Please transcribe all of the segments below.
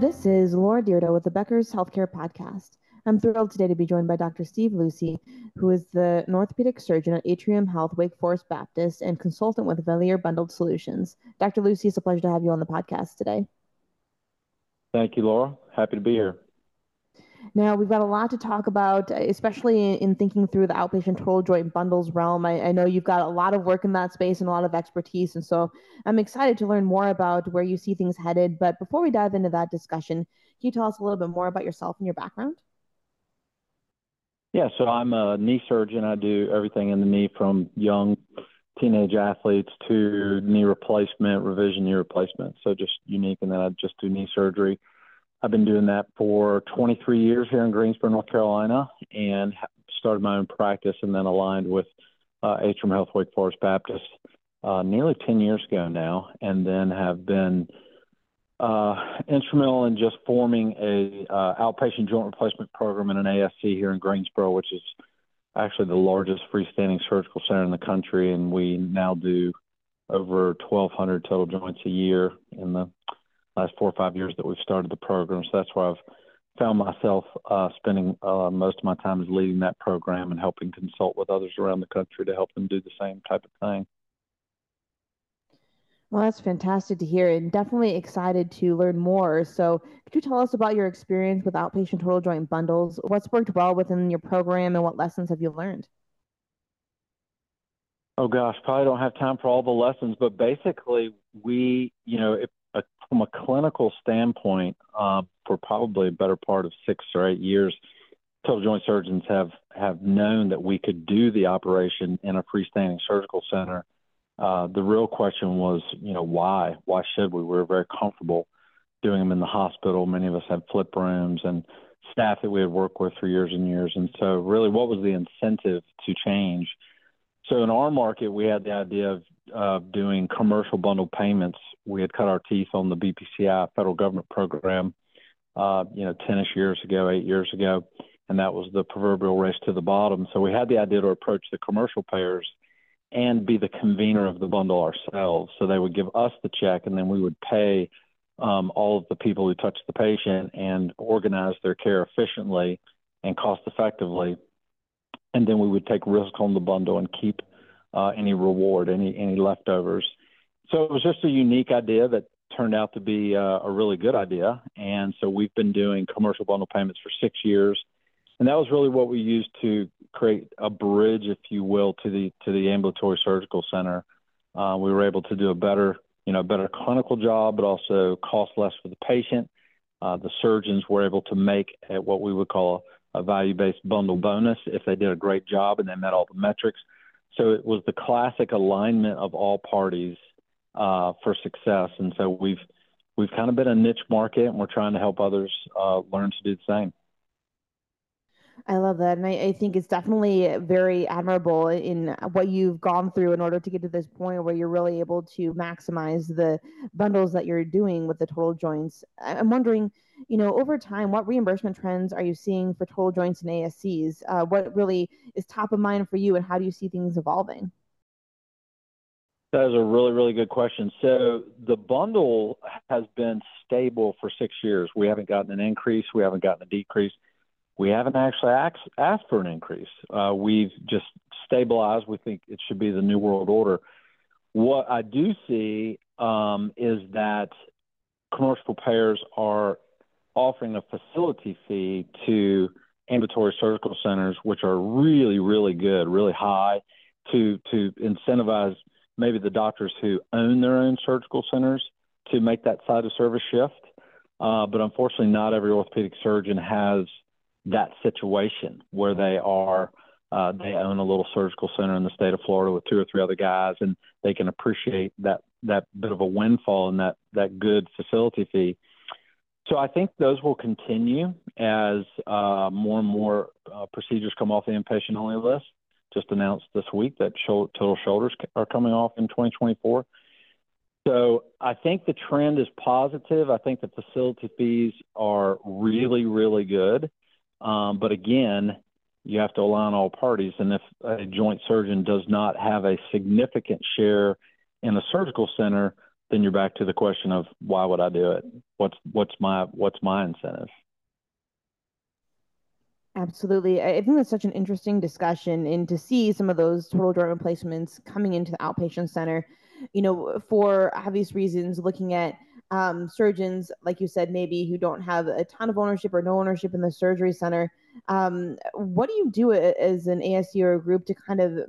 This is Laura Dyrda with the Becker's Healthcare Podcast. I'm thrilled today to be joined by Dr. Steve Lucey, who is the orthopedic surgeon at Atrium Health Wake Forest Baptist and consultant with Valere Bundled Solutions. Dr. Lucey, it's a pleasure to have you on the podcast today. Thank you, Laura. Happy to be here. Now, we've got a lot to talk about, especially in, thinking through the outpatient total joint bundles realm. I, I, know you've got a lot of work in that space and a lot of expertise. And so I'm excited to learn more about where you see things headed. But before we dive into that discussion, can you tell us a little bit more about yourself and your background? Yeah, so I'm a knee surgeon. I do everything in the knee from young teenage athletes to knee replacement, revision knee replacement. So just unique. And then I just do knee surgery. I've been doing that for 23 years here in Greensboro, North Carolina, and started my own practice and then aligned with uh, Atrium Health Wake Forest Baptist uh, nearly 10 years ago now, and then have been – uh, instrumental in just forming a uh, outpatient joint replacement program in an ASC here in Greensboro, which is actually the largest freestanding surgical center in the country, and we now do over 1,200 total joints a year in the last four or five years that we've started the program. So that's where I've found myself uh, spending uh, most of my time is leading that program and helping consult with others around the country to help them do the same type of thing. Well, that's fantastic to hear and definitely excited to learn more. So, could you tell us about your experience with outpatient total joint bundles? What's worked well within your program and what lessons have you learned? Oh gosh, probably don't have time for all the lessons, but basically, we, you know, if, uh, from a clinical standpoint, um, for probably a better part of six or eight years, total joint surgeons have have known that we could do the operation in a freestanding surgical center uh, the real question was, you know, why? Why should we? We were very comfortable doing them in the hospital. Many of us had flip rooms and staff that we had worked with for years and years. And so, really, what was the incentive to change? So, in our market, we had the idea of uh, doing commercial bundle payments. We had cut our teeth on the BPCI federal government program, uh, you know, 10 ish years ago, eight years ago. And that was the proverbial race to the bottom. So, we had the idea to approach the commercial payers and be the convener of the bundle ourselves. So they would give us the check, and then we would pay um, all of the people who touch the patient and organize their care efficiently and cost effectively. And then we would take risk on the bundle and keep uh, any reward, any any leftovers. So it was just a unique idea that turned out to be uh, a really good idea. And so we've been doing commercial bundle payments for six years and that was really what we used to create a bridge, if you will, to the to the ambulatory surgical center. Uh, we were able to do a better, you know, better clinical job, but also cost less for the patient. Uh, the surgeons were able to make what we would call a, a value-based bundle bonus if they did a great job and they met all the metrics. So it was the classic alignment of all parties uh, for success. And so we've we've kind of been a niche market, and we're trying to help others uh, learn to do the same. I love that. And I, I, think it's definitely very admirable in what you've gone through in order to get to this point where you're really able to maximize the bundles that you're doing with the total joints. I'm wondering, you know, over time, what reimbursement trends are you seeing for total joints and ASCs? Uh, what really is top of mind for you, and how do you see things evolving? That is a really, really good question. So the bundle has been stable for six years. We haven't gotten an increase, we haven't gotten a decrease we haven't actually asked for an increase. Uh, we've just stabilized. We think it should be the new world order. What I do see um, is that commercial payers are offering a facility fee to ambulatory surgical centers, which are really, really good, really high, to to incentivize maybe the doctors who own their own surgical centers to make that site of service shift. Uh, but unfortunately, not every orthopedic surgeon has that situation where they are uh, they own a little surgical center in the state of Florida with two or three other guys, and they can appreciate that that bit of a windfall and that that good facility fee. So I think those will continue as uh, more and more uh, procedures come off the inpatient only list. Just announced this week that total shoulders are coming off in 2024. So I think the trend is positive. I think the facility fees are really, really good. Um, but again, you have to align all parties. And if a joint surgeon does not have a significant share in a surgical center, then you're back to the question of why would I do it? What's what's my what's my incentive? Absolutely. I think that's such an interesting discussion and to see some of those total joint replacements coming into the outpatient center, you know, for obvious reasons, looking at um, surgeons, like you said, maybe who don't have a ton of ownership or no ownership in the surgery center. Um, what do you do as an ASC or a group to kind of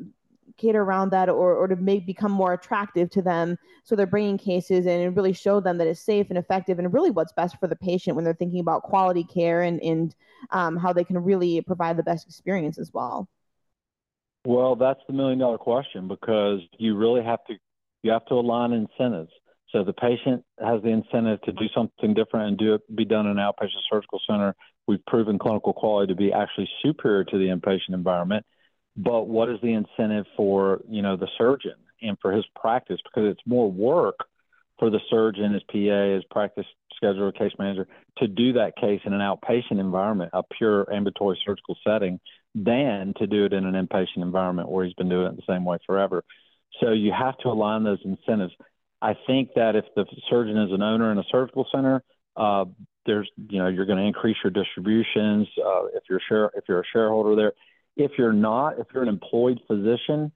cater around that or, or to make become more attractive to them so they're bringing cases and really show them that it's safe and effective and really what's best for the patient when they're thinking about quality care and, and um, how they can really provide the best experience as well well that's the million dollar question because you really have to you have to align incentives so the patient has the incentive to do something different and do it be done in an outpatient surgical center. We've proven clinical quality to be actually superior to the inpatient environment. But what is the incentive for you know the surgeon and for his practice? Because it's more work for the surgeon, his PA, his practice scheduler, case manager to do that case in an outpatient environment, a pure ambulatory surgical setting, than to do it in an inpatient environment where he's been doing it the same way forever. So you have to align those incentives. I think that if the surgeon is an owner in a surgical center, uh, there's you know you're going to increase your distributions uh, if you're share if you're a shareholder there. If you're not, if you're an employed physician,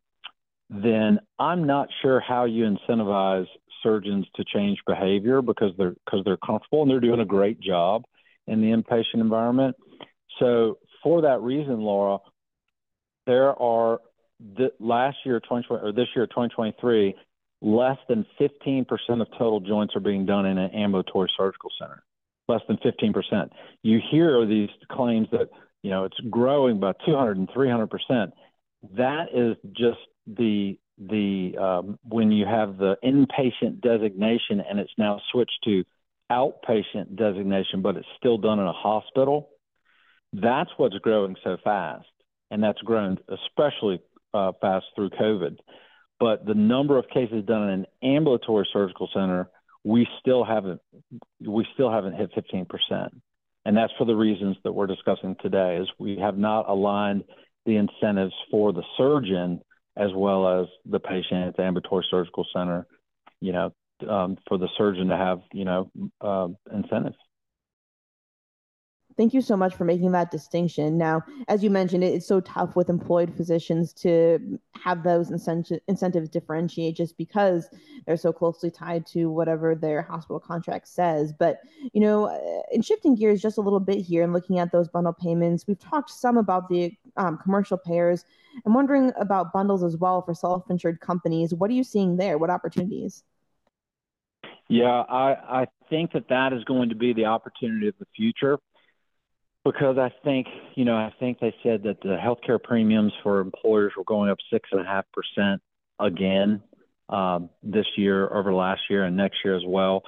then I'm not sure how you incentivize surgeons to change behavior because they're because they're comfortable and they're doing a great job in the inpatient environment. So for that reason, Laura, there are last year 2020 or this year 2023 less than 15% of total joints are being done in an ambulatory surgical center. Less than 15%. You hear these claims that, you know, it's growing by 200 and 300%. That is just the the um, when you have the inpatient designation and it's now switched to outpatient designation, but it's still done in a hospital. That's what's growing so fast, and that's grown especially uh, fast through COVID but the number of cases done in an ambulatory surgical center, we still haven't we still haven't hit 15%. And that's for the reasons that we're discussing today is we have not aligned the incentives for the surgeon as well as the patient at the ambulatory surgical center, you know, um, for the surgeon to have, you know, uh, incentives thank you so much for making that distinction. Now, as you mentioned, it's so tough with employed physicians to have those incentive, incentives differentiate just because they're so closely tied to whatever their hospital contract says. But, you know, uh, in shifting gears just a little bit here and looking at those bundle payments, we've talked some about the um, commercial payers. I'm wondering about bundles as well for self insured companies. What are you seeing there? What opportunities? Yeah, I, I think that that is going to be the opportunity of the future because I think, you know, I think they said that the healthcare premiums for employers were going up six and a half percent again um, this year over last year and next year as well.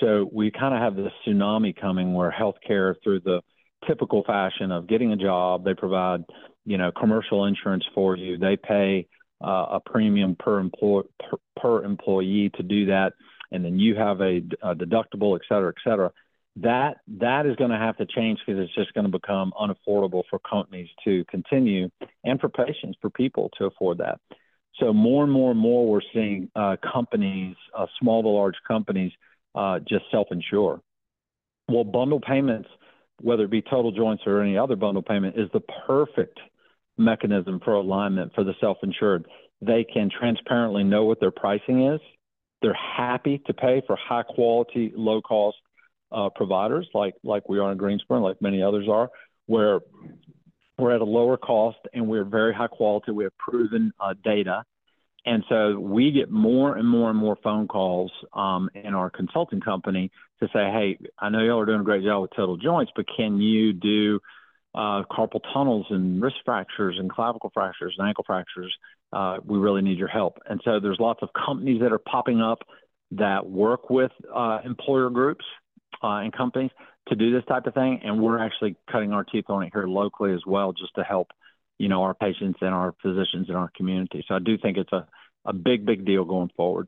So we kind of have this tsunami coming where healthcare, through the typical fashion of getting a job, they provide, you know, commercial insurance for you. They pay uh, a premium per, employ- per, per employee to do that, and then you have a, a deductible, et cetera, et cetera that that is going to have to change because it's just going to become unaffordable for companies to continue and for patients for people to afford that. So more and more and more we're seeing uh, companies uh, small to large companies uh, just self-insure. Well bundle payments whether it be total joints or any other bundle payment is the perfect mechanism for alignment for the self-insured. They can transparently know what their pricing is. They're happy to pay for high quality low cost uh, providers like like we are in Greensboro, like many others are, where we're at a lower cost and we're very high quality. We have proven uh, data, and so we get more and more and more phone calls um, in our consulting company to say, "Hey, I know y'all are doing a great job with total joints, but can you do uh, carpal tunnels and wrist fractures and clavicle fractures and ankle fractures? Uh, we really need your help." And so there's lots of companies that are popping up that work with uh, employer groups uh, and companies to do this type of thing, and we're actually cutting our teeth on it here locally as well, just to help, you know, our patients and our physicians in our community. So I do think it's a, a big, big deal going forward.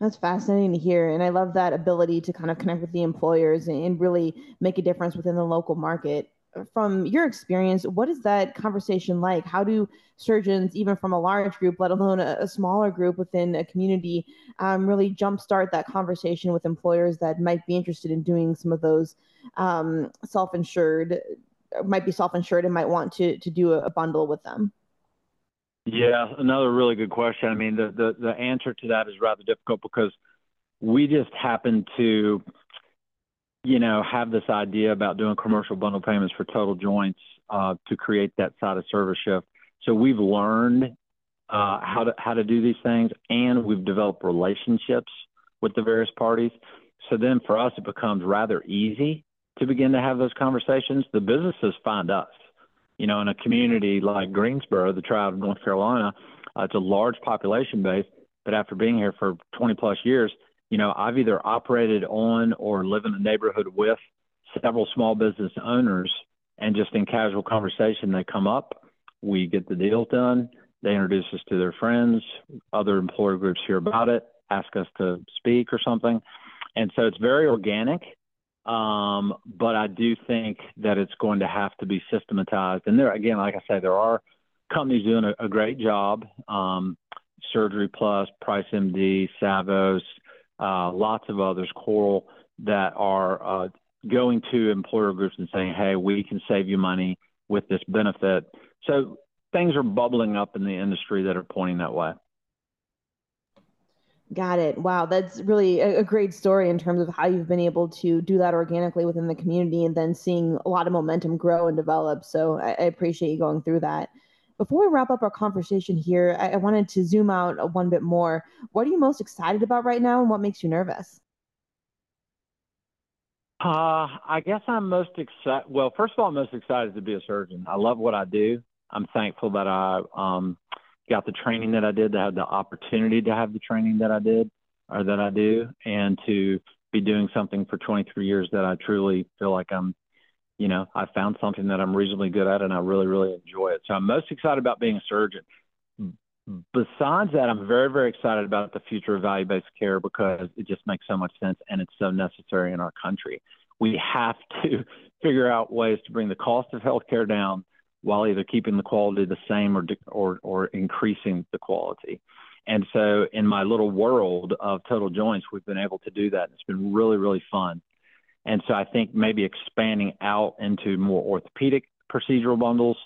That's fascinating to hear. And I love that ability to kind of connect with the employers and really make a difference within the local market. From your experience, what is that conversation like? How do surgeons, even from a large group, let alone a, a smaller group within a community, um, really jumpstart that conversation with employers that might be interested in doing some of those um, self insured, might be self insured and might want to, to do a, a bundle with them? Yeah, another really good question. I mean, the, the, the answer to that is rather difficult because we just happen to, you know, have this idea about doing commercial bundle payments for total joints uh, to create that site of service shift. So we've learned uh, how to how to do these things, and we've developed relationships with the various parties. So then, for us, it becomes rather easy to begin to have those conversations. The businesses find us you know, in a community like Greensboro, the Triad of North Carolina, uh, it's a large population base. But after being here for 20 plus years, you know, I've either operated on or live in a neighborhood with several small business owners, and just in casual conversation, they come up, we get the deal done, they introduce us to their friends, other employer groups hear about it, ask us to speak or something. And so it's very organic. Um, but I do think that it's going to have to be systematized. And there, again, like I say, there are companies doing a, a great job. Um, Surgery Plus, Price MD, Savos, uh, lots of others, Coral, that are uh, going to employer groups and saying, hey, we can save you money with this benefit. So things are bubbling up in the industry that are pointing that way. Got it. Wow, that's really a, great story in terms of how you've been able to do that organically within the community and then seeing a lot of momentum grow and develop. So I appreciate you going through that. Before we wrap up our conversation here, I, I wanted to zoom out one bit more. What are you most excited about right now and what makes you nervous? Uh, I guess I'm most excited. Well, first of all, I'm most excited to be a surgeon. I love what I do. I'm thankful that I um, got the training that I did, to have the opportunity to have the training that I did or that I do, and to be doing something for 23 years that I truly feel like I'm, you know, I found something that I'm reasonably good at and I really, really enjoy it. So I'm most excited about being a surgeon. Besides that, I'm very, very excited about the future of value based care because it just makes so much sense and it's so necessary in our country. We have to figure out ways to bring the cost of healthcare down while either keeping the quality the same or or or increasing the quality. And so in my little world of total joints, we've been able to do that. It's been really really fun. And so I think maybe expanding out into more orthopedic procedural bundles.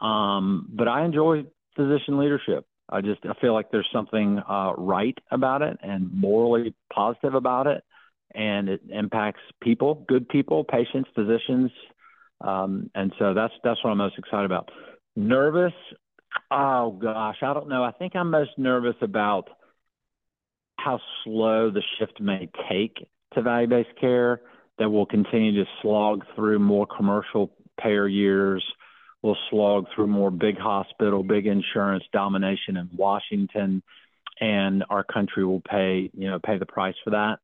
Um, but I enjoy physician leadership. I just I feel like there's something uh, right about it and morally positive about it, and it impacts people, good people, patients, physicians, um, and so that's that's what I'm most excited about. Nervous? Oh gosh, I don't know. I think I'm most nervous about how slow the shift may take to value-based care. That will continue to slog through more commercial payer years. We'll slog through more big hospital, big insurance domination in Washington, and our country will pay you know pay the price for that.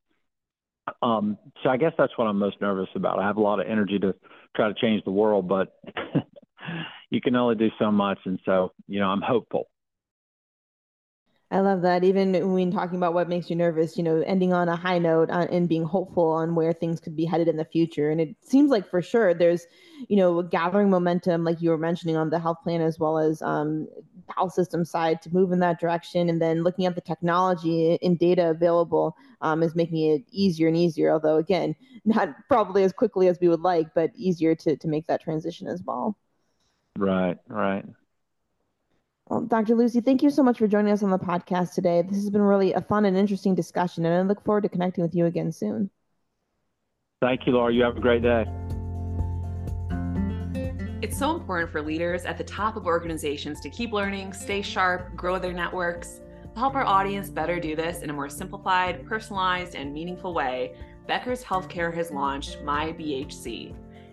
Um, so I guess that's what I'm most nervous about. I have a lot of energy to try to change the world, but you can only do so much. And so, you know, I'm hopeful. I love that. Even when talking about what makes you nervous, you know, ending on a high note uh, and being hopeful on where things could be headed in the future. And it seems like for sure there's, you know, gathering momentum, like you were mentioning on the health plan as well as um, health system side to move in that direction. And then looking at the technology and data available um, is making it easier and easier. Although again, not probably as quickly as we would like, but easier to to make that transition as well. Right. Right. Well, Dr. Lucey, thank you so much for joining us on the podcast today. This has been really a fun and interesting discussion, and I look forward to connecting with you again soon. Thank you, Laura. You have a great day. It's so important for leaders at the top of organizations to keep learning, stay sharp, grow their networks. To help our audience better do this in a more simplified, personalized, and meaningful way, Becker's Healthcare has launched My BHC